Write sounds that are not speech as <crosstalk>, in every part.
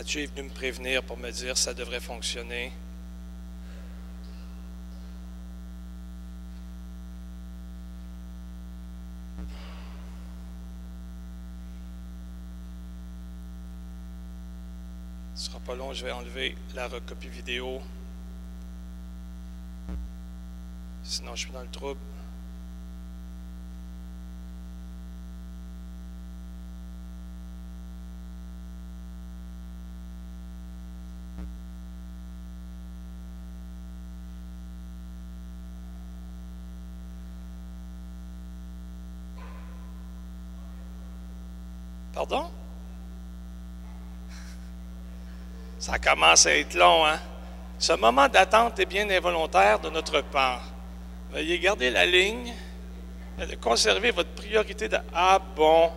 Mathieu est venu me prévenir pour me dire ça devrait fonctionner. Ce sera pas long, je vais enlever la recopie vidéo. Sinon, je suis dans le trouble. Pardon? Ça commence à être long, hein? Ce moment d'attente est bien involontaire de notre part. Veuillez garder la ligne et conserver votre priorité de Ah bon,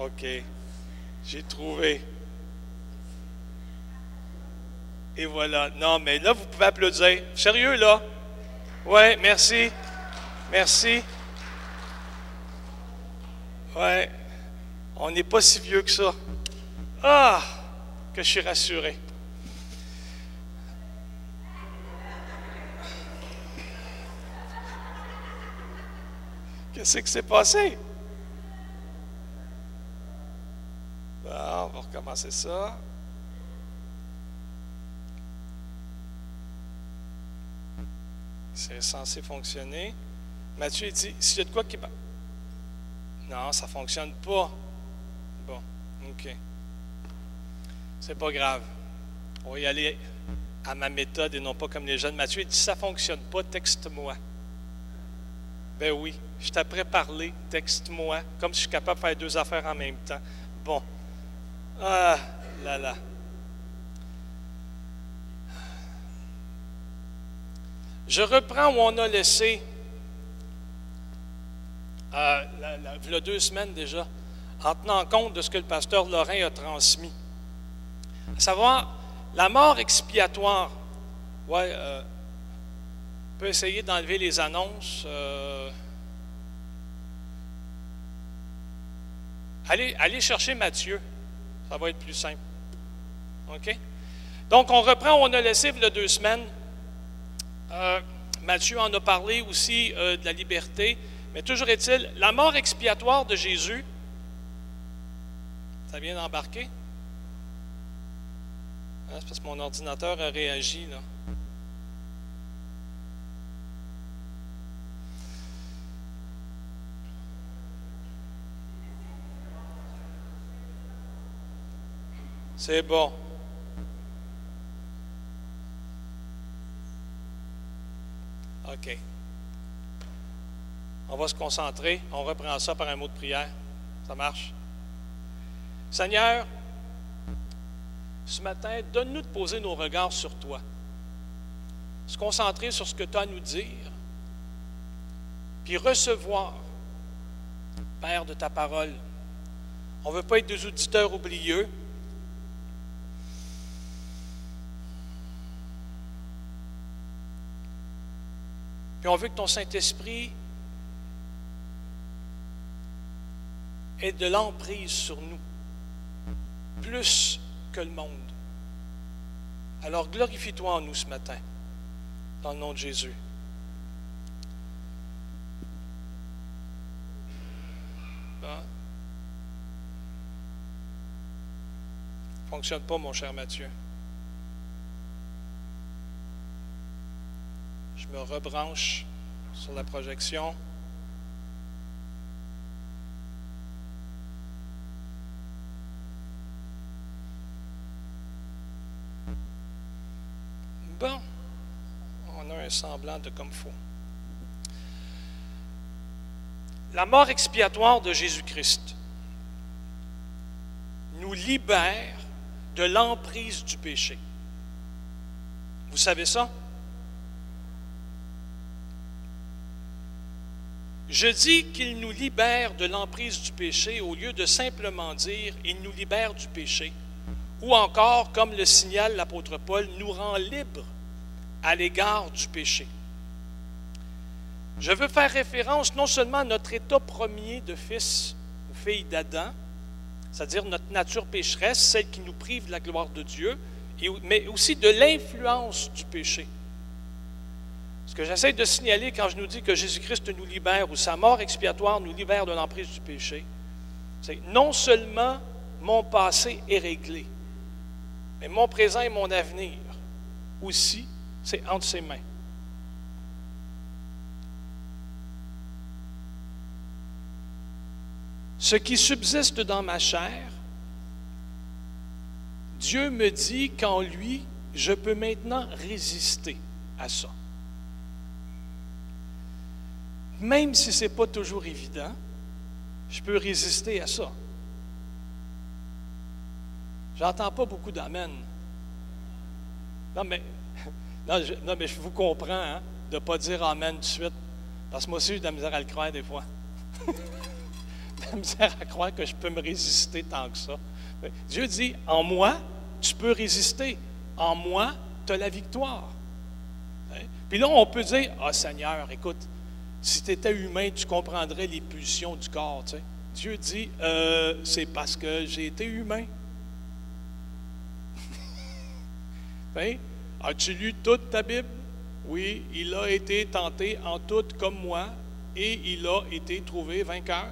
OK, j'ai trouvé. Et voilà. Non, mais là, vous pouvez applaudir. Sérieux, là? Oui, merci. Merci. Oui. On n'est pas si vieux que ça. Ah, que je suis rassuré. Qu'est-ce qui s'est passé? Bon, on va recommencer ça. C'est censé fonctionner. Mathieu dit, s'il y a de quoi qui... Non, ça ne fonctionne pas. OK. C'est pas grave. On va y aller à ma méthode et non pas comme les jeunes. Mathieu dit, ça ne fonctionne pas, texte-moi. Ben oui, je t'apprends à parler, texte-moi, comme si je suis capable de faire deux affaires en même temps. Bon. Ah là là. Je reprends où on a laissé, euh, il y a deux semaines déjà, en tenant compte de ce que le pasteur Lorrain a transmis. À savoir, la mort expiatoire. Ouais, euh, on peut essayer d'enlever les annonces. Euh, allez, allez chercher Matthieu. Ça va être plus simple. OK? Donc, on reprend on a laissé il y a deux semaines. Euh, Matthieu en a parlé aussi euh, de la liberté, mais toujours est-il, la mort expiatoire de Jésus, ça vient d'embarquer? Hein, c'est parce que mon ordinateur a réagi, là. C'est bon. OK. On va se concentrer. On reprend ça par un mot de prière. Ça marche? Seigneur, ce matin, donne-nous de poser nos regards sur toi. Se concentrer sur ce que tu as à nous dire. Puis recevoir, Père, de ta parole. On ne veut pas être des auditeurs oublieux. Puis on veut que ton Saint-Esprit ait de l'emprise sur nous, plus que le monde. Alors glorifie-toi en nous ce matin, dans le nom de Jésus. Bon. Fonctionne pas, mon cher Mathieu. Je me rebranche sur la projection. Bon, on a semblant de comme faux. La mort expiatoire de Jésus-Christ nous libère de l'emprise du péché. Vous savez ça? Je dis qu'il nous libère de l'emprise du péché au lieu de simplement dire il nous libère du péché, ou encore, comme le signale l'apôtre Paul, nous rend libres à l'égard du péché. Je veux faire référence non seulement à notre état premier de fils ou fille d'Adam, c'est-à-dire notre nature pécheresse, celle qui nous prive de la gloire de Dieu, mais aussi de l'influence du péché. Ce que j'essaie de signaler quand je nous dis que Jésus-Christ nous libère ou sa mort expiatoire nous libère de l'emprise du péché, c'est non seulement mon passé est réglé, mais mon présent et mon avenir aussi, c'est entre ses mains. Ce qui subsiste dans ma chair, Dieu me dit qu'en lui, je peux maintenant résister à ça. Même si ce n'est pas toujours évident, je peux résister à ça. J'entends pas beaucoup d'amen. Non, mais, non, mais je vous comprends hein, de ne pas dire amen tout de suite. Parce que moi aussi, j'ai de la misère à le croire des fois. <laughs> de la misère à croire que je peux me résister tant que ça. Dieu dit, en moi, tu peux résister. En moi, tu as la victoire. Hein? Puis là, on peut dire, ah Seigneur, écoute, si tu étais humain, tu comprendrais les pulsions du corps. Dieu dit, euh, c'est parce que j'ai été humain. <laughs> As-tu lu toute ta Bible? Oui, il a été tenté en tout comme moi et il a été trouvé vainqueur.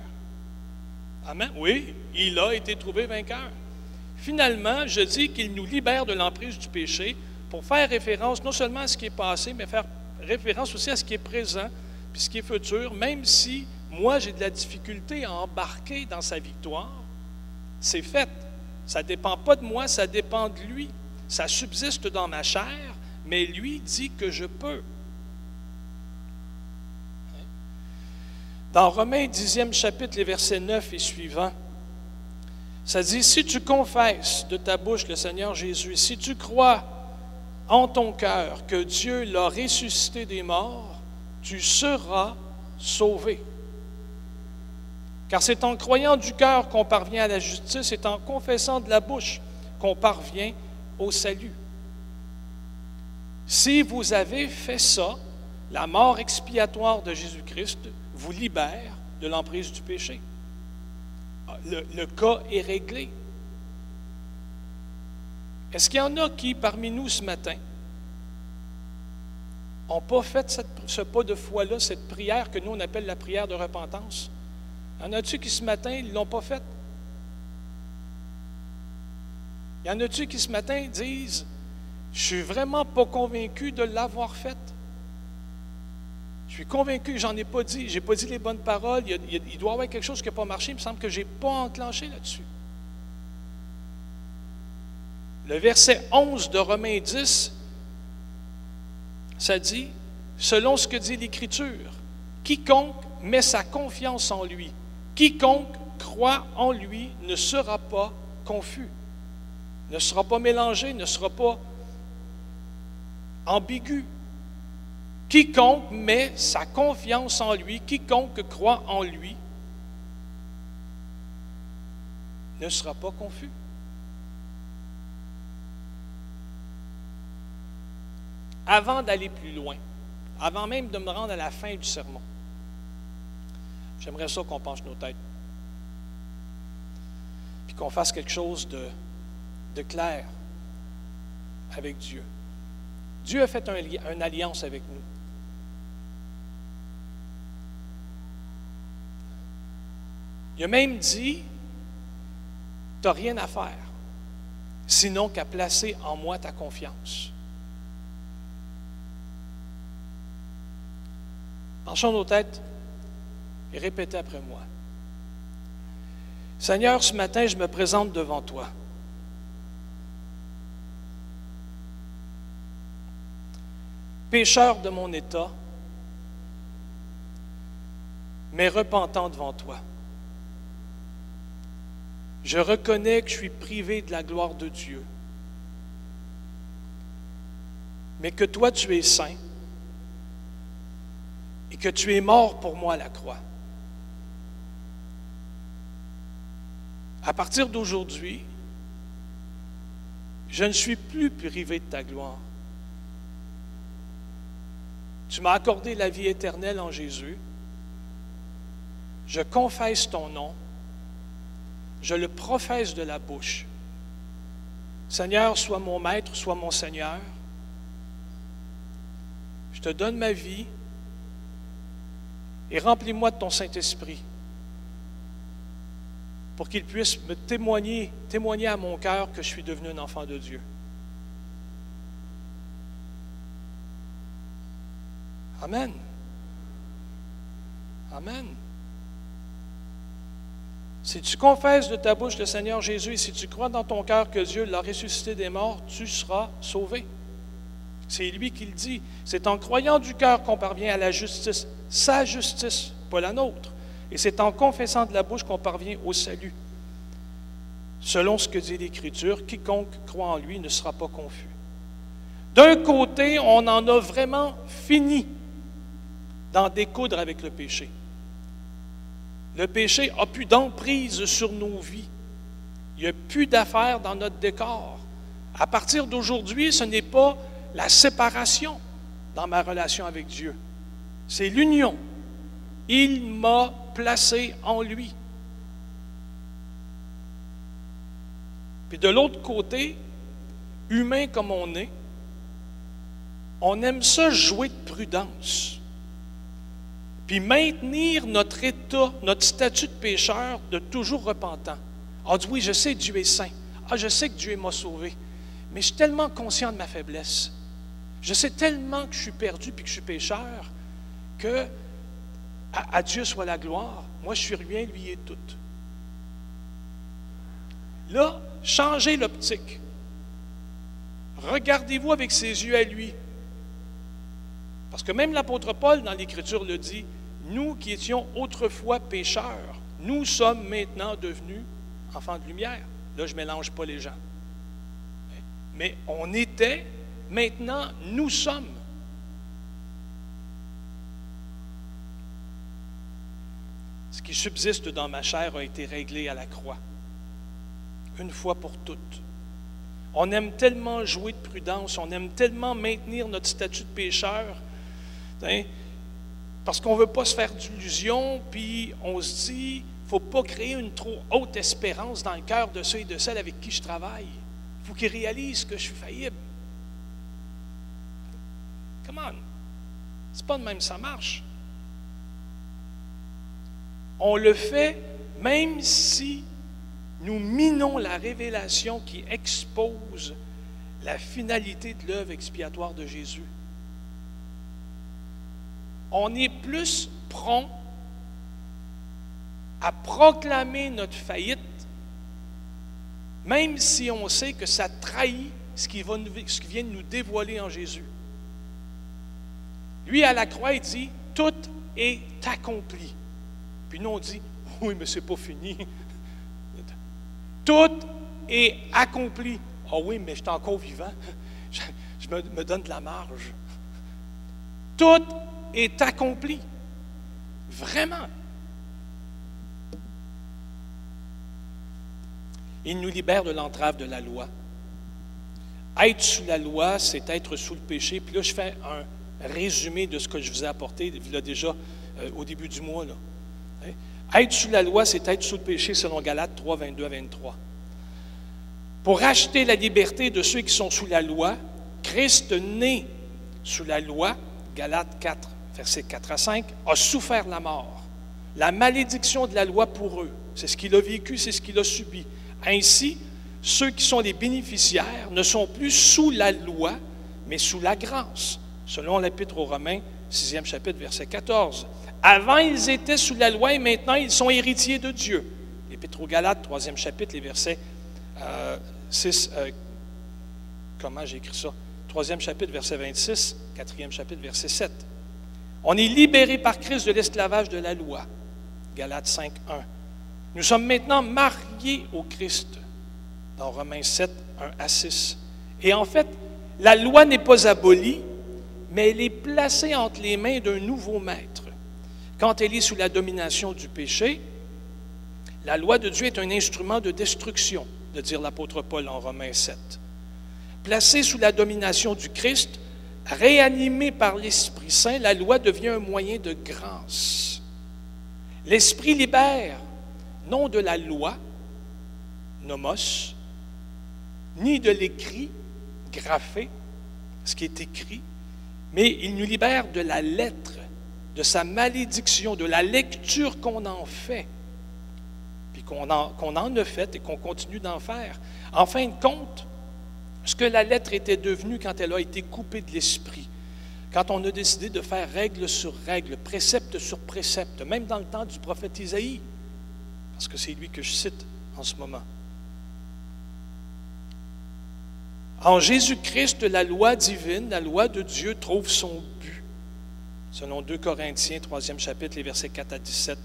Amen. Oui, il a été trouvé vainqueur. Finalement, je dis qu'il nous libère de l'emprise du péché pour faire référence non seulement à ce qui est passé, mais faire référence aussi à ce qui est présent, puis ce qui est futur, même si moi j'ai de la difficulté à embarquer dans sa victoire, c'est fait. Ça ne dépend pas de moi, ça dépend de lui. Ça subsiste dans ma chair, mais lui dit que je peux. Dans Romains 10e chapitre, les versets 9 et suivants, ça dit, si tu confesses de ta bouche le Seigneur Jésus, si tu crois en ton cœur que Dieu l'a ressuscité des morts, tu seras sauvé. Car c'est en croyant du cœur qu'on parvient à la justice, et en confessant de la bouche qu'on parvient au salut. Si vous avez fait ça, la mort expiatoire de Jésus-Christ vous libère de l'emprise du péché. Le, le, cas est réglé. Est-ce qu'il y en a qui, parmi nous ce matin, n'ont pas fait ce pas de foi-là, cette prière que nous on appelle la prière de repentance? En a-tu qui ce matin, ne l'ont pas faite? Y en a-tu qui ce matin disent Je suis vraiment pas convaincu de l'avoir faite? Je suis convaincu, j'en ai pas dit, j'ai pas dit les bonnes paroles, il, doit y avoir quelque chose qui n'a pas marché, il me semble que je n'ai pas enclenché là-dessus. Le verset 11 de Romains 10, ça dit, selon ce que dit l'Écriture, quiconque met sa confiance en lui, quiconque croit en lui ne sera pas confus ne sera pas mélangé, ne sera pas ambigu. Quiconque met sa confiance en lui, quiconque croit en lui, ne sera pas confus. Avant d'aller plus loin, avant même de me rendre à la fin du sermon, j'aimerais ça qu'on penche nos têtes, puis qu'on fasse quelque chose de de clair avec Dieu. Dieu a fait un, une alliance avec nous. Il a même dit, tu n'as rien à faire, sinon qu'à placer en moi ta confiance. Penchons nos têtes et répétez après moi. Seigneur, ce matin, je me présente devant toi. Pécheur de mon état, mais repentant devant toi. Je reconnais que je suis privé de la gloire de Dieu, mais que toi tu es saint et que tu es mort pour moi à la croix. À partir d'aujourd'hui, je ne suis plus privé de ta gloire. Tu m'as accordé la vie éternelle en Jésus. Je confesse ton nom je le professe de la bouche. Seigneur, sois mon maître, sois mon Seigneur. Je te donne ma vie et remplis-moi de ton Saint-Esprit pour qu'il puisse me témoigner, témoigner à mon cœur que je suis devenu un enfant de Dieu. Amen. Amen. Si tu confesses de ta bouche le Seigneur Jésus et si tu crois dans ton cœur que Dieu l'a ressuscité des morts, tu seras sauvé. C'est lui qui le dit. C'est en croyant du cœur qu'on parvient à la justice, sa justice, pas la nôtre. Et c'est en confessant de la bouche qu'on parvient au salut. Selon ce que dit l'Écriture, quiconque croit en lui ne sera pas confus. D'un côté, on en a vraiment fini d'en découdre avec le péché. Le péché a plus d'emprise sur nos vies. Il n'y a plus d'affaires dans notre décor. À partir d'aujourd'hui, ce n'est pas la séparation dans ma relation avec Dieu. C'est l'union. Il m'a placé en lui. Puis de l'autre côté, humain comme on est, on aime ça jouer de prudence puis maintenir notre état, notre statut de pécheur de toujours repentant. Ah oui, je sais que Dieu est saint. Ah, je sais que Dieu m'a sauvé. Mais je suis tellement conscient de ma faiblesse. Je sais tellement que je suis perdu puis que je suis pécheur que à, Dieu soit la gloire. Moi, je suis rien, lui est tout. Là, changez l'optique. Regardez-vous avec ses yeux à lui. Parce que même l'apôtre Paul, dans l'Écriture, le dit, nous qui étions autrefois pécheurs, nous sommes maintenant devenus enfants de lumière. Là, je ne mélange pas les gens. Mais on était, maintenant, nous sommes. Ce qui subsiste dans ma chair a été réglé à la croix, une fois pour toutes. On aime tellement jouer de prudence, on aime tellement maintenir notre statut de pécheur. Parce qu'on ne veut pas se faire d'illusions, puis on se dit, il ne faut pas créer une trop haute espérance dans le cœur de ceux et de celles avec qui je travaille. Il faut qu'ils réalisent que je suis faillible. Come on. C'est pas de même, ça marche. On le fait même si nous minons la révélation qui expose la finalité de l'œuvre expiatoire de Jésus on est plus prompt à proclamer notre faillite, même si on sait que ça trahit ce qui, vient de nous dévoiler en Jésus. Lui, à la croix, il dit, tout est accompli. Puis nous, on dit, <laughs> oui, mais ce n'est pas fini. <laughs> Tout est accompli. Ah oui, mais je suis encore vivant. <laughs> Je, me, me, donne de la marge. Tout est accompli. Vraiment. Il nous libère de l'entrave de la loi. Être sous la loi, c'est être sous le péché. Puis là, je fais un résumé de ce que je vous ai apporté là, déjà euh, au début du mois. Hein? Être sous la loi, c'est être sous le péché selon Galates 3, 22 à 23. Pour acheter la liberté de ceux qui sont sous la loi, Christ né sous la loi, Galates 4, versets 4 à 5, a souffert la mort, la malédiction de la loi pour eux. C'est ce qu'il a vécu, c'est ce qu'il a subi. Ainsi, ceux qui sont les bénéficiaires ne sont plus sous la loi, mais sous la grâce, selon l'Épître aux Romains, 6e chapitre, verset 14. Avant, ils étaient sous la loi et maintenant, ils sont héritiers de Dieu. L'Épître aux Galates, 3e chapitre, les versets 6. Euh, euh, comment j'ai écrit ça? 3e chapitre, verset 26, 4e chapitre, verset 7. On est libéré par Christ de l'esclavage de la loi. Galates 5, 1. Nous sommes maintenant mariés au Christ, dans Romains 7, 1 à 6. Et en fait, la loi n'est pas abolie, mais elle est placée entre les mains d'un nouveau maître. Quand elle est sous la domination du péché, la loi de Dieu est un instrument de destruction, de dire l'apôtre Paul en Romains 7. Placée sous la domination du Christ, Réanimée par l'Esprit Saint, la loi devient un moyen de grâce. L'Esprit libère, non de la loi, nomos, ni de l'écrit, graphé, ce qui est écrit, mais il nous libère de la lettre, de sa malédiction, de la lecture qu'on en fait, puis qu'on en, en a fait et qu'on continue d'en faire. En fin de compte, ce que la lettre était devenue quand elle a été coupée de l'esprit, quand on a décidé de faire règle sur règle, précepte sur précepte, même dans le temps du prophète Isaïe, parce que c'est lui que je cite en ce moment. En Jésus-Christ, la loi divine, la loi de Dieu trouve son but. Selon 2 Corinthiens, 3e chapitre, les versets 4 à 17,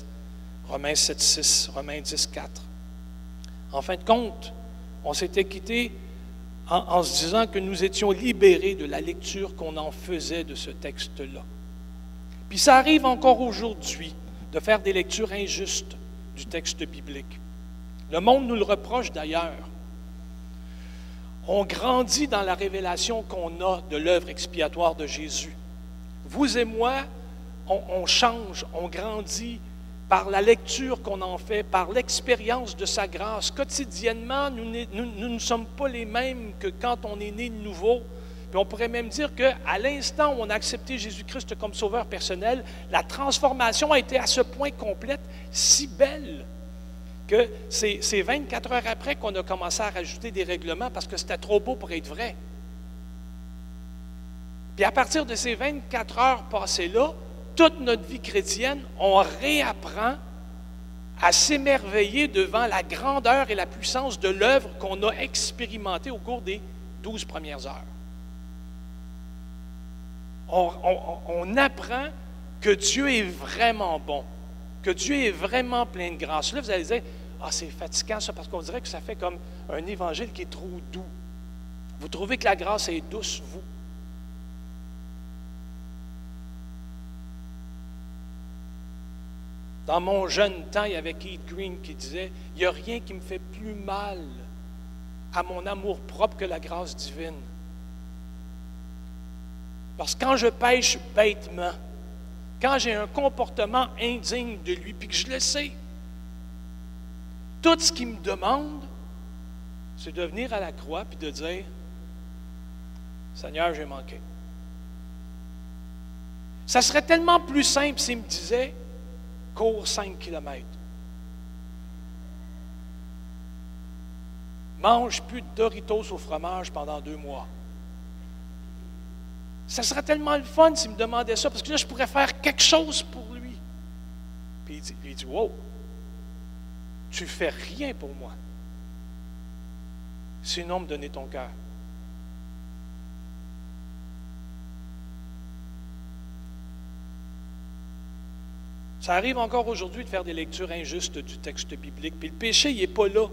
Romains 7, 6, Romains 10, 4. En fin de compte, on s'était quitté en, se disant que nous étions libérés de la lecture qu'on en faisait de ce texte-là. Puis ça arrive encore aujourd'hui de faire des lectures injustes du texte biblique. Le monde nous le reproche d'ailleurs. On grandit dans la révélation qu'on a de l'œuvre expiatoire de Jésus. Vous et moi, on change, on grandit par la lecture qu'on en fait, par l'expérience de sa grâce. Quotidiennement, nous, nous, ne sommes pas les mêmes que quand on est né de nouveau. On pourrait même dire qu'à l'instant où on a accepté Jésus-Christ comme sauveur personnel, la transformation a été à ce point complète, si belle, que c'est 24 heures après qu'on a commencé à rajouter des règlements parce que c'était trop beau pour être vrai. Puis à partir de ces 24 heures passées-là, toute notre vie chrétienne, on réapprend à s'émerveiller devant la grandeur et la puissance de l'œuvre qu'on a expérimentée au cours des douze premières heures. On, apprend que Dieu est vraiment bon, que Dieu est vraiment plein de grâce. Là, vous allez dire, ah, c'est fatigant ça, parce qu'on dirait que ça fait comme un évangile qui est trop doux. Vous trouvez que la grâce est douce, vous? Dans mon jeune temps, il y avait Keith Green qui disait Il n'y a rien qui me fait plus mal à mon amour propre que la grâce divine. Parce que quand je pêche bêtement, quand j'ai un comportement indigne de lui, puis que je le sais, tout ce qu'il me demande, c'est de venir à la croix puis de dire Seigneur, j'ai manqué. Ça serait tellement plus simple s'il me disait cours 5 km. Mange plus de Doritos au fromage pendant deux mois. Ça serait tellement le fun s'il me demandait ça, parce que là, je pourrais faire quelque chose pour lui. Puis il dit, Wow, tu fais rien pour moi. Sinon, me donner ton cœur. Ça arrive encore aujourd'hui de faire des lectures injustes du texte biblique. Puis le péché, il n'est pas là.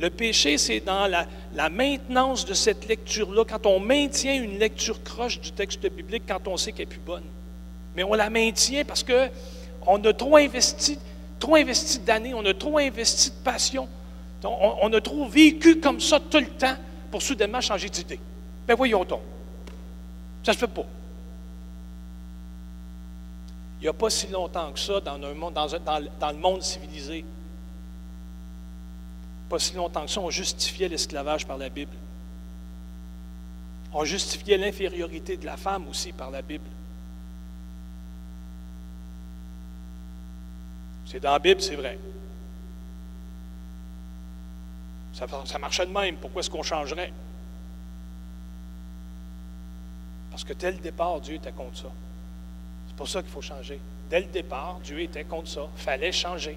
Le péché, c'est dans la, maintenance de cette lecture-là, quand on maintient une lecture croche du texte biblique, quand on sait qu'elle n'est plus bonne. Mais on la maintient parce qu'on a trop investi, trop investi d'années, on a trop investi de passion, on, a trop vécu comme ça tout le temps pour soudainement changer d'idée. Ben voyons donc. Ça se fait pas. Il n'y a pas si longtemps que ça, dans, le monde civilisé, pas si longtemps que ça, on justifiait l'esclavage par la Bible. On justifiait l'infériorité de la femme aussi par la Bible. C'est dans la Bible, c'est vrai. Ça, ça, marchait de même. Pourquoi est-ce qu'on changerait? Parce que tel départ, Dieu était contre ça. C'est pour ça qu'il faut changer. Dès le départ, Dieu était contre ça. Il fallait changer.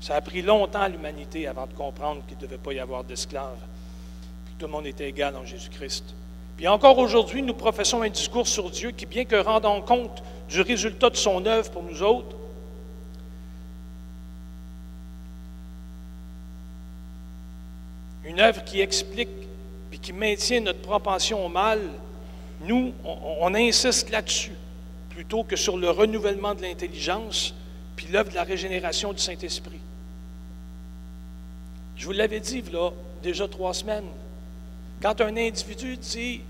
Ça a pris longtemps à l'humanité avant de comprendre qu'il ne devait pas y avoir d'esclaves, que tout le monde était égal en Jésus-Christ. Puis encore aujourd'hui, nous professons un discours sur Dieu qui, bien que rendant compte du résultat de son œuvre pour nous autres, une œuvre qui explique puis qui maintient notre propension au mal, nous, on, insiste là-dessus, plutôt que sur le renouvellement de l'intelligence, puis l'œuvre de la régénération du Saint-Esprit. Je vous l'avais dit, là, déjà trois semaines. Quand un individu dit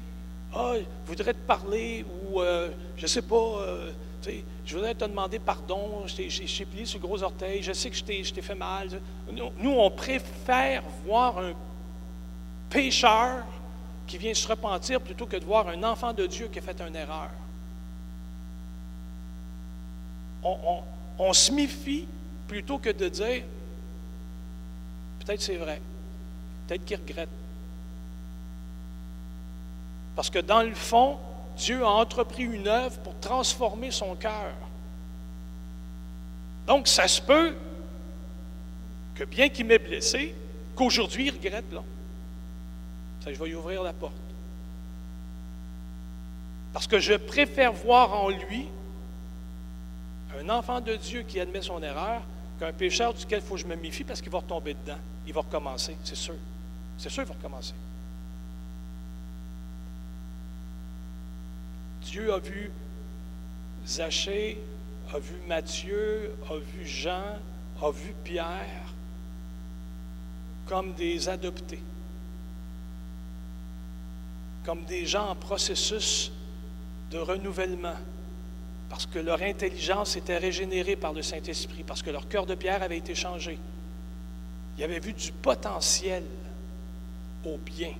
Ah, je voudrais te parler, ou euh, je ne sais pas, euh, je voudrais te demander pardon, je t'ai plié sur le gros orteil, je sais que je t'ai fait mal. Nous, on préfère voir un pécheur qui vient se repentir plutôt que de voir un enfant de Dieu qui a fait une erreur. On, se méfie plutôt que de dire peut-être c'est vrai, peut-être qu'il regrette. Parce que dans le fond, Dieu a entrepris une œuvre pour transformer son cœur. Donc, ça se peut que bien qu'il m'ait blessé, qu'aujourd'hui il regrette, là. Je vais lui ouvrir la porte. Parce que je préfère voir en lui un enfant de Dieu qui admet son erreur qu'un pécheur duquel il faut que je me méfie parce qu'il va retomber dedans. Il va recommencer, c'est sûr. C'est sûr qu'il va recommencer. Dieu a vu Zachée, a vu Matthieu, a vu Jean, a vu Pierre comme des adoptés, comme des gens en processus de renouvellement, parce que leur intelligence était régénérée par le Saint-Esprit, parce que leur cœur de pierre avait été changé. Ils avaient vu du potentiel au bien.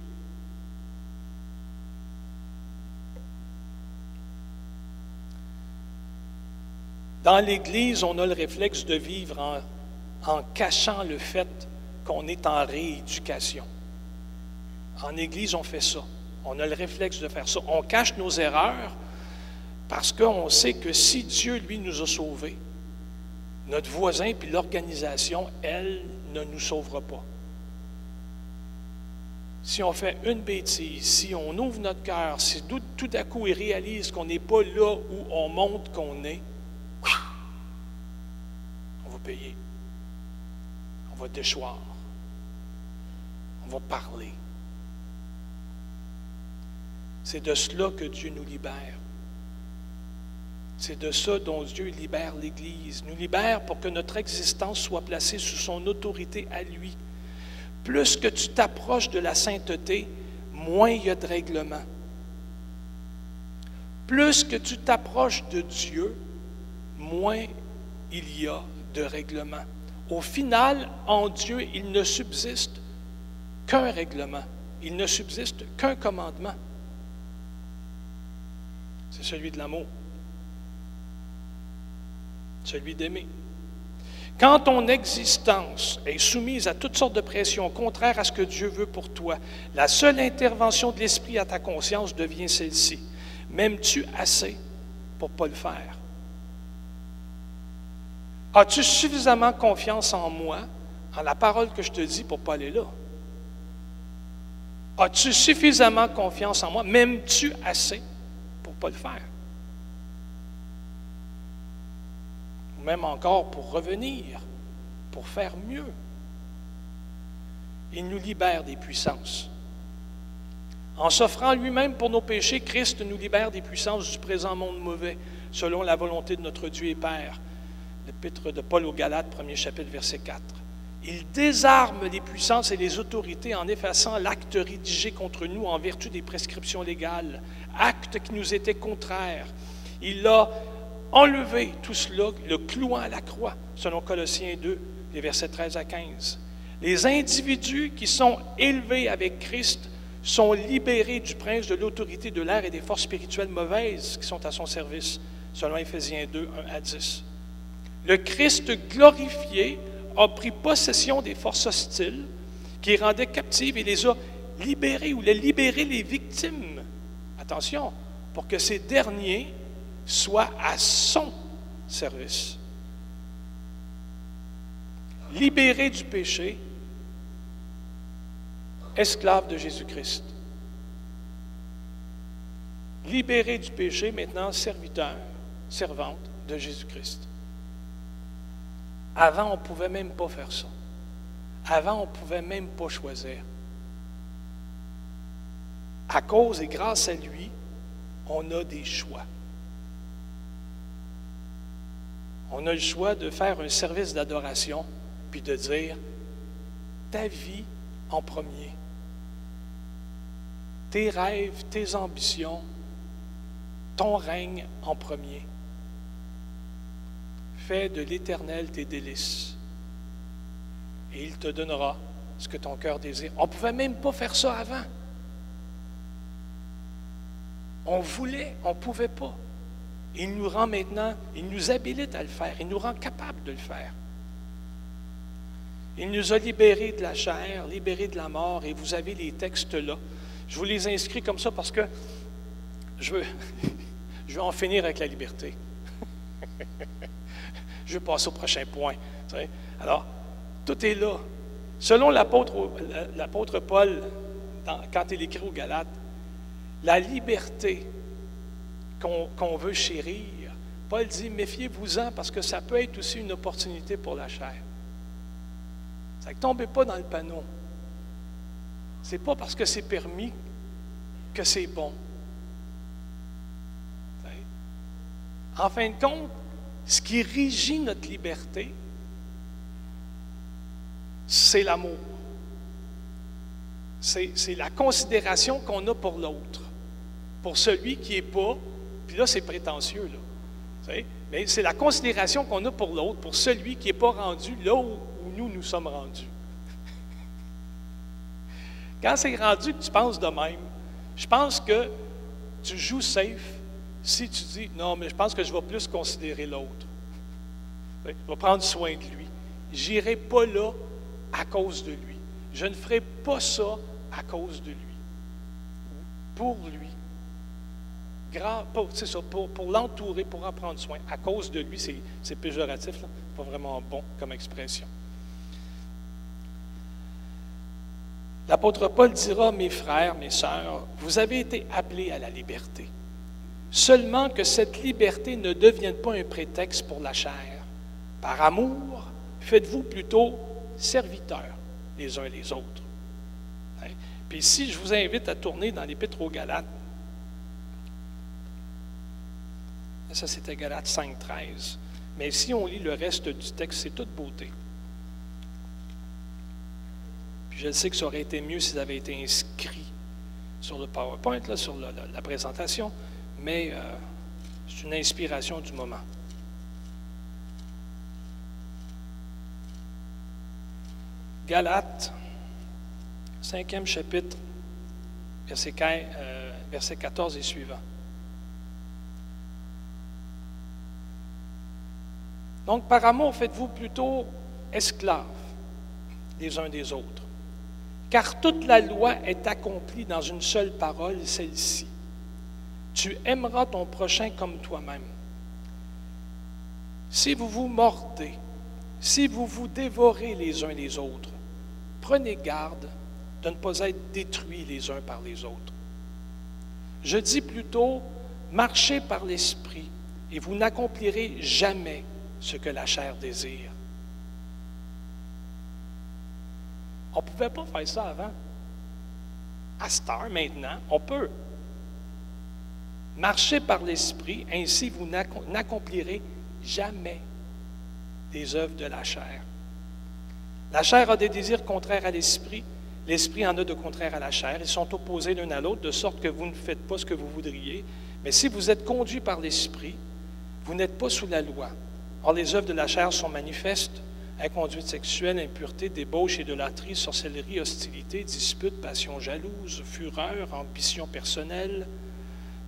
Dans l'Église, on a le réflexe de vivre en, cachant le fait qu'on est en rééducation. En Église, on fait ça. On a le réflexe de faire ça. On cache nos erreurs parce qu'on sait que si Dieu, lui, nous a sauvés, notre voisin puis l'organisation, elle, ne nous sauvera pas. Si on fait une bêtise, si on ouvre notre cœur, si tout, tout à coup il réalise qu'on n'est pas là où on montre qu'on est, payer. On va déchoir. On va parler. C'est de cela que Dieu nous libère. C'est de ça dont Dieu libère l'Église. Nous libère pour que notre existence soit placée sous son autorité à lui. Plus que tu t'approches de la sainteté, moins il y a de règlements. Plus que tu t'approches de Dieu, moins il y a de règlement. Au final, en Dieu, il ne subsiste qu'un règlement. Il ne subsiste qu'un commandement. C'est celui de l'amour. Celui d'aimer. Quand ton existence est soumise à toutes sortes de pressions contraires à ce que Dieu veut pour toi, la seule intervention de l'Esprit à ta conscience devient celle-ci. M'aimes-tu assez pour ne pas le faire? As-tu suffisamment confiance en moi, en la parole que je te dis pour ne pas aller là? As-tu suffisamment confiance en moi? M'aimes-tu assez pas le faire? Même encore pour revenir, pour faire mieux. Il nous libère des puissances. En s'offrant lui-même pour nos péchés, Christ nous libère des puissances du présent monde mauvais, selon la volonté de notre Dieu et Père l'épître de Paul aux Galates, premier chapitre, verset 4. Il désarme les puissances et les autorités en effaçant l'acte rédigé contre nous en vertu des prescriptions légales, acte qui nous était contraire. Il a enlevé tout cela, le clouant à la croix, selon Colossiens 2, les versets 13 à 15. Les individus qui sont élevés avec Christ sont libérés du prince de l'autorité de l'air et des forces spirituelles mauvaises qui sont à son service, selon Éphésiens 2, 1 à 10 le Christ glorifié a pris possession des forces hostiles qui rendaient captives et les a libérées ou les libéré les victimes. Attention, pour que ces derniers soient à son service. Libérés du péché, esclaves de Jésus-Christ. Libérés du péché, maintenant serviteurs, servantes de Jésus-Christ. Avant, on ne pouvait même pas faire ça. Avant, on ne pouvait même pas choisir. À cause et grâce à lui, on a des choix. On a le choix de faire un service d'adoration, puis de dire, ta vie en premier, tes rêves, tes ambitions, ton règne en premier. Fais de l'Éternel tes délices, et il te donnera ce que ton cœur désire. On ne pouvait même pas faire ça avant. On voulait, on ne pouvait pas. Il nous rend maintenant, il nous habilite à le faire, il nous rend capable de le faire. Il nous a libérés de la chair, libérés de la mort, et vous avez les textes là. Je vous les inscris comme ça parce que je veux, <laughs> en finir avec la liberté. <laughs> je veux passer au prochain point. Alors, tout est là. Selon l'apôtre Paul, quand il écrit aux Galates, la liberté qu'on veut chérir, Paul dit, méfiez-vous-en parce que ça peut être aussi une opportunité pour la chair. Ça ne tombez pas dans le panneau. Ce n'est pas parce que c'est permis que c'est bon. En fin de compte, ce qui régit notre liberté, c'est l'amour. C'est la considération qu'on a pour l'autre, pour celui qui n'est pas, puis là c'est prétentieux, là, mais c'est la considération qu'on a pour l'autre, pour celui qui n'est pas rendu là où, nous nous sommes rendus. <laughs> Quand c'est rendu que tu penses de même, je pense que tu joues safe si tu dis non, mais je pense que je vais plus considérer l'autre. <laughs> Je vais prendre soin de lui. J'irai pas là à cause de lui. Je ne ferai pas ça à cause de lui. Pour lui. Pour l'entourer, pour en prendre soin. À cause de lui, c'est péjoratif, là. pas vraiment bon comme expression. L'apôtre Paul dira, mes frères, mes sœurs, vous avez été appelés à la liberté. Seulement que cette liberté ne devienne pas un prétexte pour la chair. Par amour, faites-vous plutôt serviteurs les uns les autres. Hein? Puis si je vous invite à tourner dans l'Épître aux Galates, ça c'était Galates 5, 13. Mais si on lit le reste du texte, c'est toute beauté. Puis je sais que ça aurait été mieux s'ils avaient été inscrits sur le PowerPoint, là, sur la, présentation, mais euh, c'est une inspiration du moment. Galates, cinquième chapitre, verset 14 euh, et suivant. Donc, par amour, faites-vous plutôt esclaves les uns des autres. Car toute la loi est accomplie dans une seule parole, celle-ci. Tu aimeras ton prochain comme toi-même. Si vous vous mordez, si vous vous dévorez les uns les autres, prenez garde de ne pas être détruits les uns par les autres. Je dis plutôt, marchez par l'Esprit et vous n'accomplirez jamais ce que la chair désire. On ne pouvait pas faire ça avant. À cette heure, maintenant, on peut. Marchez par l'Esprit, ainsi vous n'accomplirez jamais des œuvres de la chair. La chair a des désirs contraires à l'esprit, l'esprit en a de contraires à la chair. Ils sont opposés l'un à l'autre, de sorte que vous ne faites pas ce que vous voudriez. Mais si vous êtes conduit par l'esprit, vous n'êtes pas sous la loi. Or, les œuvres de la chair sont manifestes inconduite sexuelle, impureté, débauche, idolâtrie, sorcellerie, hostilité, dispute, passion jalouse, fureur, ambition personnelle,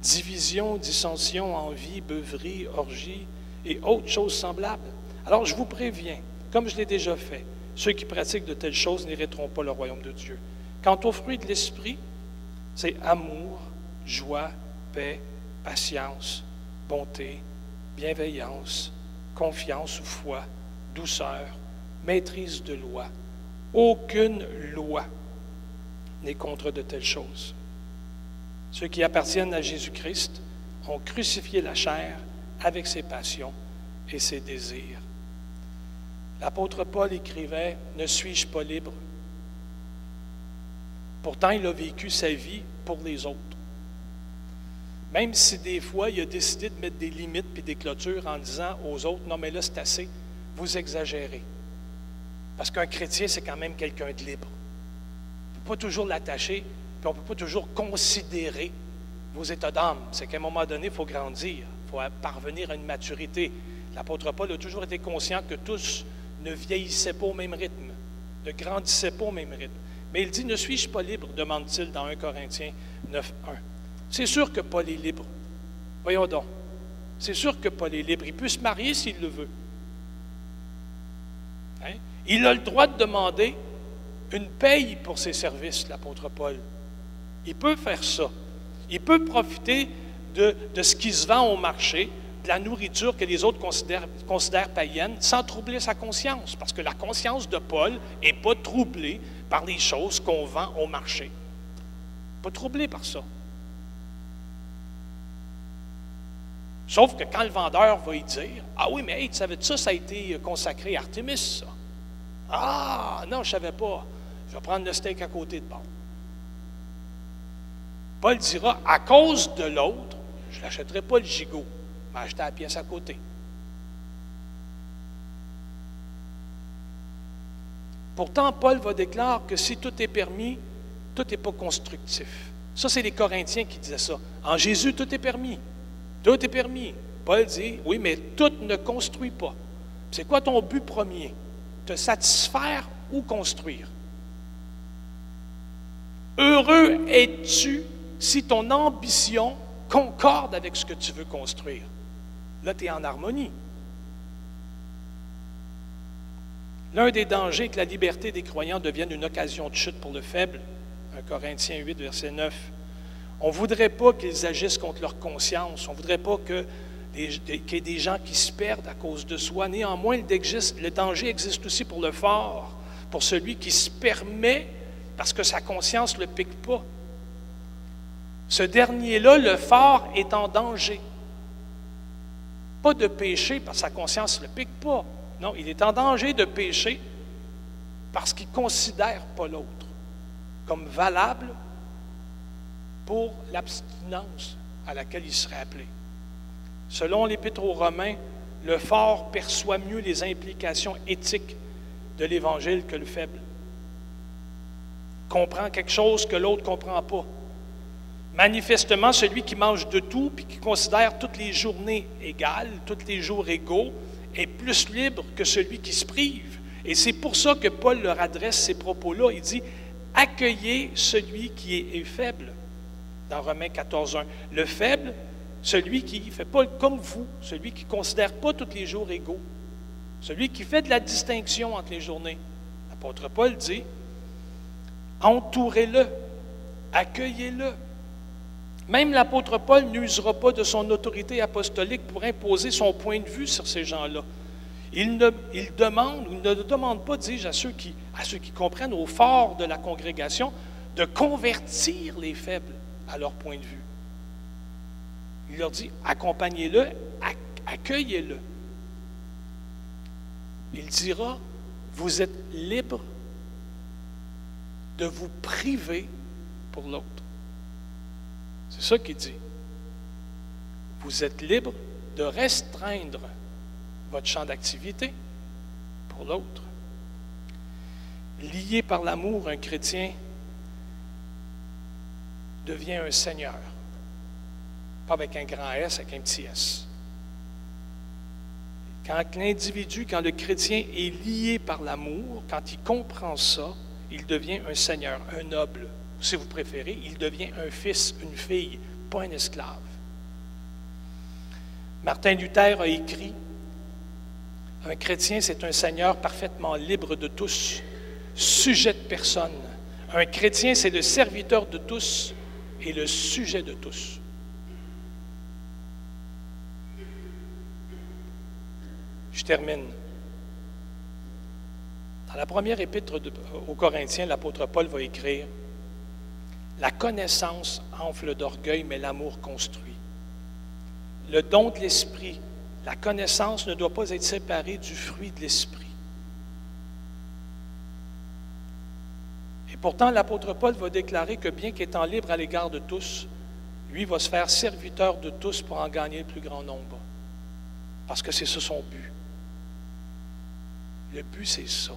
division, dissension, envie, beuverie, orgie et autres choses semblables. Alors, je vous préviens, comme je l'ai déjà fait, ceux qui pratiquent de telles choses n'hériteront pas le royaume de Dieu. Quant au fruit de l'esprit, c'est amour, joie, paix, patience, bonté, bienveillance, confiance ou foi, douceur, maîtrise de loi. Aucune loi n'est contre de telles choses. Ceux qui appartiennent à Jésus-Christ ont crucifié la chair avec ses passions et ses désirs. L'apôtre Paul écrivait, Ne suis-je pas libre Pourtant, il a vécu sa vie pour les autres. Même si des fois, il a décidé de mettre des limites et des clôtures en disant aux autres, non mais là c'est assez, vous exagérez. Parce qu'un chrétien, c'est quand même quelqu'un de libre. On ne peut pas toujours l'attacher, puis on ne peut pas toujours considérer vos états d'âme. C'est qu'à un moment donné, il faut grandir, il faut parvenir à une maturité. l'apôtre Paul a toujours été conscient que tous ne vieillissaient pas au même rythme, ne grandissaient pas au même rythme. Mais il dit, ne suis-je pas libre, demande-t-il dans 1 Corinthiens 9, 1. C'est sûr que Paul est libre. Voyons donc. C'est sûr que Paul est libre. Il peut se marier s'il le veut. Hein? Il a le droit de demander une paye pour ses services, l'apôtre Paul. Il peut faire ça. Il peut profiter de, ce qui se vend au marché, de la nourriture que les autres considèrent, considèrent païenne, sans troubler sa conscience, parce que la conscience de Paul n'est pas troublée par les choses qu'on vend au marché. Pas troublée par ça. Sauf que quand le vendeur va y dire Ah oui, mais hey, tu savais ça, ça a été consacré à Artemis, ça. Ah, non, je ne savais pas. Je vais prendre le steak à côté de bord. Paul dira À cause de l'autre, je n'achèterai pas le gigot, mais acheter la pièce à côté. Pourtant, Paul va déclarer que si tout est permis, tout n'est pas constructif. Ça, c'est les Corinthiens qui disaient ça. En Jésus, tout est permis. Tout est permis. Paul dit, oui, mais tout ne construit pas. C'est quoi ton but premier? Te satisfaire ou construire? Heureux es-tu si ton ambition concorde avec ce que tu veux construire? Là, tu es en harmonie. L'un des dangers est que la liberté des croyants devienne une occasion de chute pour le faible. 1 Corinthiens 8, verset 9. On ne voudrait pas qu'ils agissent contre leur conscience. On ne voudrait pas qu'il y ait des gens qui se perdent à cause de soi. Néanmoins, le danger existe aussi pour le fort, pour celui qui se permet parce que sa conscience ne le pique pas. Ce dernier-là, le fort, est en danger. Pas de péché parce que sa conscience ne le pique pas. Non, il est en danger de pécher parce qu'il ne considère pas l'autre comme valable pour l'abstinence à laquelle il serait appelé. Selon l'Épître aux Romains, le fort perçoit mieux les implications éthiques de l'Évangile que le faible. Comprend quelque chose que l'autre ne comprend pas. Manifestement, celui qui mange de tout puis qui considère toutes les journées égales, tous les jours égaux, est plus libre que celui qui se prive. Et c'est pour ça que Paul leur adresse ces propos-là. Il dit Accueillez celui qui est faible dans Romains 14, 1. Le faible, celui qui ne fait pas comme vous, celui qui ne considère pas tous les jours égaux, celui qui fait de la distinction entre les journées. L'apôtre Paul dit, entourez-le, accueillez-le. Même l'apôtre Paul n'usera pas de son autorité apostolique pour imposer son point de vue sur ces gens-là. Il, ne, demande, ou ne demande pas, dis-je, à ceux qui comprennent au fort de la congrégation, de convertir les faibles à leur point de vue. Il leur dit, accompagnez-le, accueillez-le. Il dira, vous êtes libre de vous priver pour l'autre. C'est ça qu'il dit. Vous êtes libre de restreindre votre champ d'activité pour l'autre. Lié par l'amour, un chrétien devient un Seigneur. Pas avec un grand S, avec un petit S. Quand l'individu, quand le chrétien est lié par l'amour, quand il comprend ça, il devient un Seigneur, un noble. Si vous préférez, il devient un fils, une fille, pas un esclave. Martin Luther a écrit Un chrétien, c'est un Seigneur parfaitement libre de tous, sujet de personne. Un chrétien, c'est le serviteur de tous, est le sujet de tous. Je termine. Dans la première épître aux Corinthiens, l'apôtre Paul va écrire La connaissance enfle d'orgueil, mais l'amour construit. Le don de l'esprit, la connaissance ne doit pas être séparée du fruit de l'esprit. Pourtant, l'apôtre Paul va déclarer que bien qu'étant libre à l'égard de tous, lui va se faire serviteur de tous pour en gagner le plus grand nombre. Parce que c'est ça son but. Le but, c'est ça.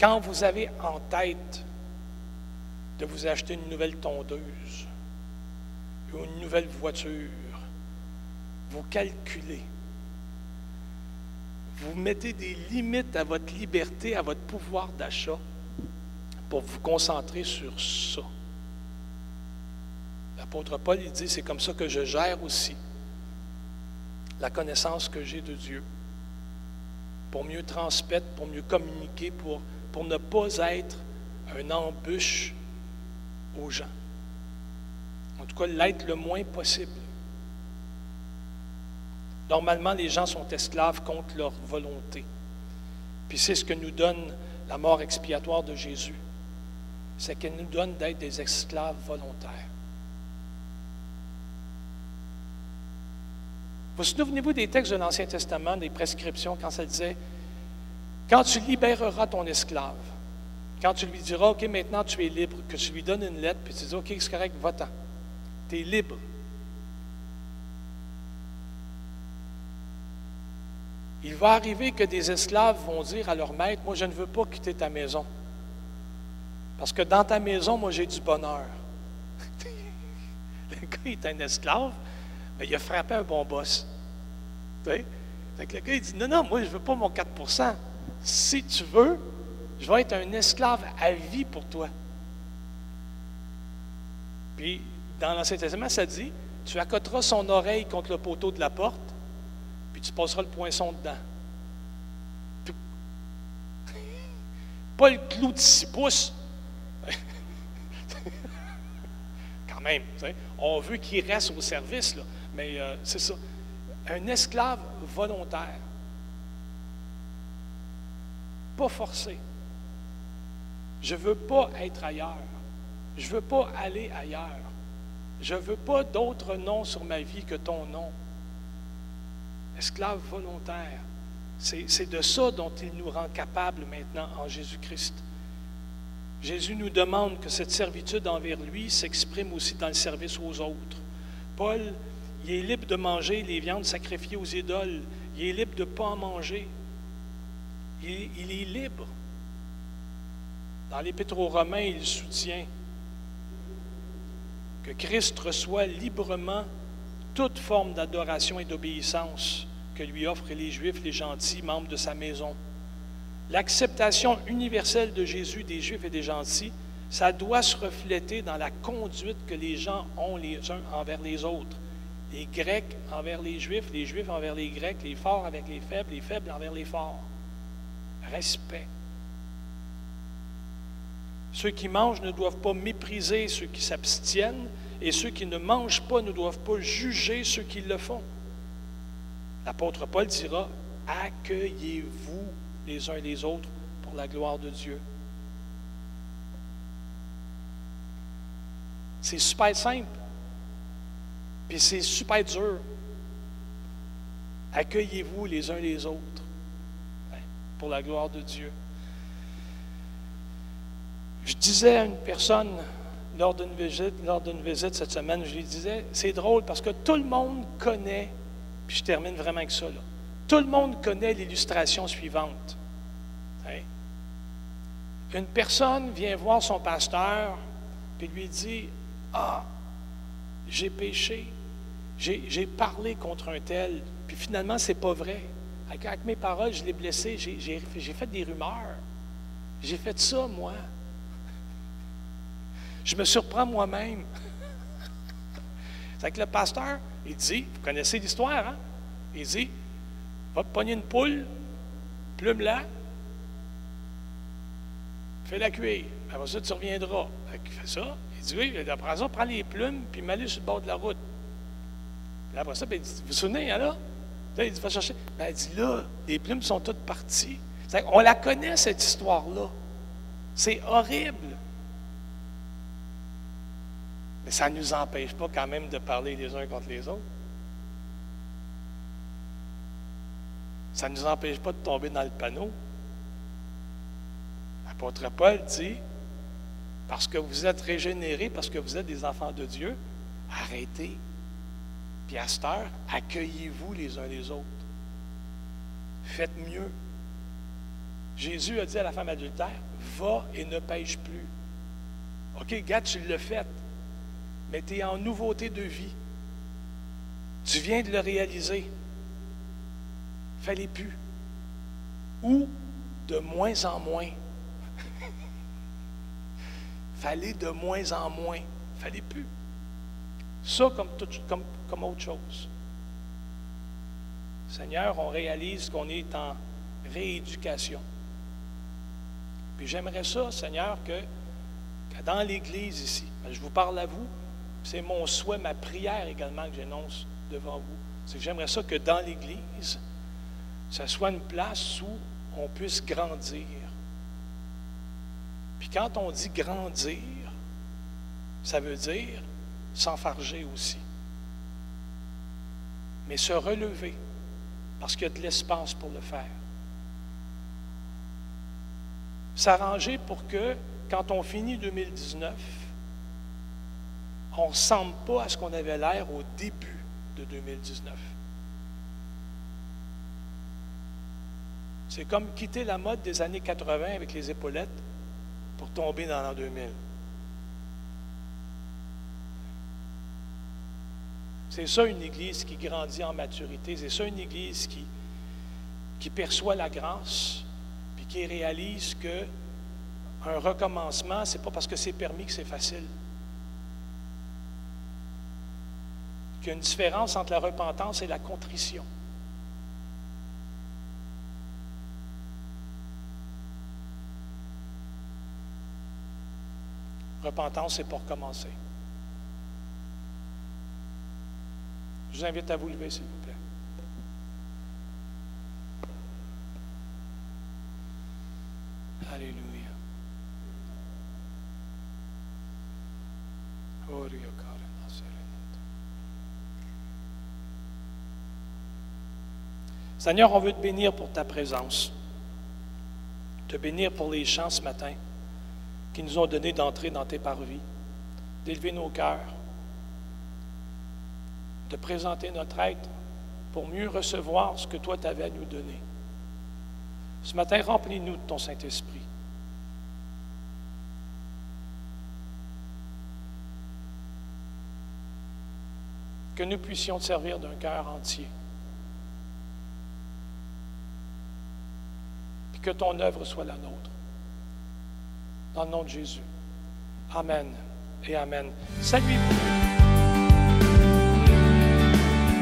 Quand vous avez en tête de vous acheter une nouvelle tondeuse ou une nouvelle voiture vous calculez. Vous mettez des limites à votre liberté, à votre pouvoir d'achat pour vous concentrer sur ça. L'apôtre Paul, il dit, c'est comme ça que je gère aussi la connaissance que j'ai de Dieu, pour mieux transmettre, pour mieux communiquer, pour, pour ne pas être un embûche aux gens. En tout cas, l'être le moins possible. Normalement, les gens sont esclaves contre leur volonté. Puis c'est ce que nous donne la mort expiatoire de Jésus. C'est qu'elle nous donne d'être des esclaves volontaires. Vous souvenez-vous des textes de l'Ancien Testament, des prescriptions, quand ça disait, quand tu libéreras ton esclave, quand tu lui diras, OK, maintenant tu es libre, que tu lui donnes une lettre, puis tu dis, OK, c'est correct, va-t'en. Tu es libre. Il va arriver que des esclaves vont dire à leur maître, moi je ne veux pas quitter ta maison. Parce que dans ta maison, moi j'ai du bonheur. <laughs> le gars est un esclave, mais il a frappé un bon boss. Le gars il dit, non, non, moi je ne veux pas mon 4% Si tu veux, je vais être un esclave à vie pour toi. Puis, dans l'Ancien Testament, ça dit, tu accoteras son oreille contre le poteau de la porte, tu passeras le poinçon dedans. <laughs> Pas le clou de six pouces. <laughs> Quand même, on veut qu'il reste au service, mais euh, c'est ça. Un esclave volontaire. Pas forcé. Je ne veux pas être ailleurs. Je ne veux pas aller ailleurs. Je ne veux pas d'autre nom sur ma vie que ton nom esclave volontaire. C'est de ça dont il nous rend capables maintenant en Jésus-Christ. Jésus nous demande que cette servitude envers lui s'exprime aussi dans le service aux autres. Paul, il est libre de manger les viandes sacrifiées aux idoles. Il est libre de ne pas en manger. Il, il est libre. Dans l'Épître aux Romains, il soutient que Christ reçoit librement toute forme d'adoration et d'obéissance que lui offrent les Juifs, les gentils, membres de sa maison. L'acceptation universelle de Jésus des Juifs et des gentils, ça doit se refléter dans la conduite que les gens ont les uns envers les autres. Les Grecs envers les Juifs, les Juifs envers les Grecs, les forts avec les faibles, les faibles envers les forts. Respect. Ceux qui mangent ne doivent pas mépriser ceux qui s'abstiennent, et ceux qui ne mangent pas ne doivent pas juger ceux qui le font. L'apôtre Paul dira, accueillez-vous les uns les autres pour la gloire de Dieu. C'est super simple, puis c'est super dur. Accueillez-vous les uns les autres hein, pour la gloire de Dieu. Je disais à une personne lors d'une visite, cette semaine, je lui disais, c'est drôle parce que tout le monde connaît, puis je termine vraiment avec ça, là. tout le monde connaît l'illustration suivante. Hein? Une personne vient voir son pasteur, puis lui dit, ah, j'ai péché, j'ai parlé contre un tel, puis finalement, c'est pas vrai. Avec, mes paroles, je l'ai blessé, j'ai fait des rumeurs. J'ai fait ça, moi. Je me surprends moi-même. C'est que le pasteur, il dit, vous connaissez l'histoire, hein? Il dit, va te pogner une poule, plume-la, fais-la cuire. Après ça, tu reviendras. Il fait ça. Il dit, oui, après ça, prends les plumes, puis mets-les sur le bord de la route. Puis après ça, ben, il dit, vous vous souvenez, hein, là? Là, il dit, va chercher. Ben, il dit, là, les plumes sont toutes parties. On la connaît, cette histoire-là. C'est horrible. Mais ça ne nous empêche pas quand même de parler les uns contre les autres. Ça ne nous empêche pas de tomber dans le panneau. L'apôtre Paul dit, parce que vous êtes régénérés, parce que vous êtes des enfants de Dieu, arrêtez. Puis à cette heure, accueillez-vous les uns les autres. Faites mieux. Jésus a dit à la femme adultère, va et ne pêche plus. OK, gars, tu l'as fait mais tu es en nouveauté de vie. Tu viens de le réaliser. Fallait plus. Ou de moins en moins. <laughs> Fallait de moins en moins. Fallait plus. Ça comme, comme, comme autre chose. Seigneur, on réalise qu'on est en rééducation. Puis j'aimerais ça, Seigneur, que, dans l'Église ici, je vous parle à vous, c'est mon souhait, ma prière également que j'énonce devant vous. C'est que j'aimerais ça que dans l'Église, ce soit une place où on puisse grandir. Puis quand on dit grandir, ça veut dire s'enfarger aussi. Mais se relever, parce qu'il y a de l'espace pour le faire. S'arranger pour que, quand on finit 2019, on ne ressemble pas à ce qu'on avait l'air au début de 2019. C'est comme quitter la mode des années 80 avec les épaulettes pour tomber dans l'an 2000. C'est ça une Église qui grandit en maturité. C'est ça une Église qui, qui perçoit la grâce, puis qui réalise que un recommencement, ce n'est pas parce que c'est permis que c'est facile. Qu'il y a une différence entre la repentance et la contrition. Repentance, c'est pour commencer. Je vous invite à vous lever, s'il vous plaît. Alléluia. Seigneur, on veut te bénir pour ta présence, te bénir pour les chants ce matin qui nous ont donné d'entrer dans tes parvis, d'élever nos cœurs, de présenter notre être pour mieux recevoir ce que toi tu avais à nous donner. Ce matin, remplis-nous de ton Saint-Esprit. Que nous puissions te servir d'un cœur entier. Que ton œuvre soit la nôtre. Dans le nom de Jésus. Amen et Amen. Salut.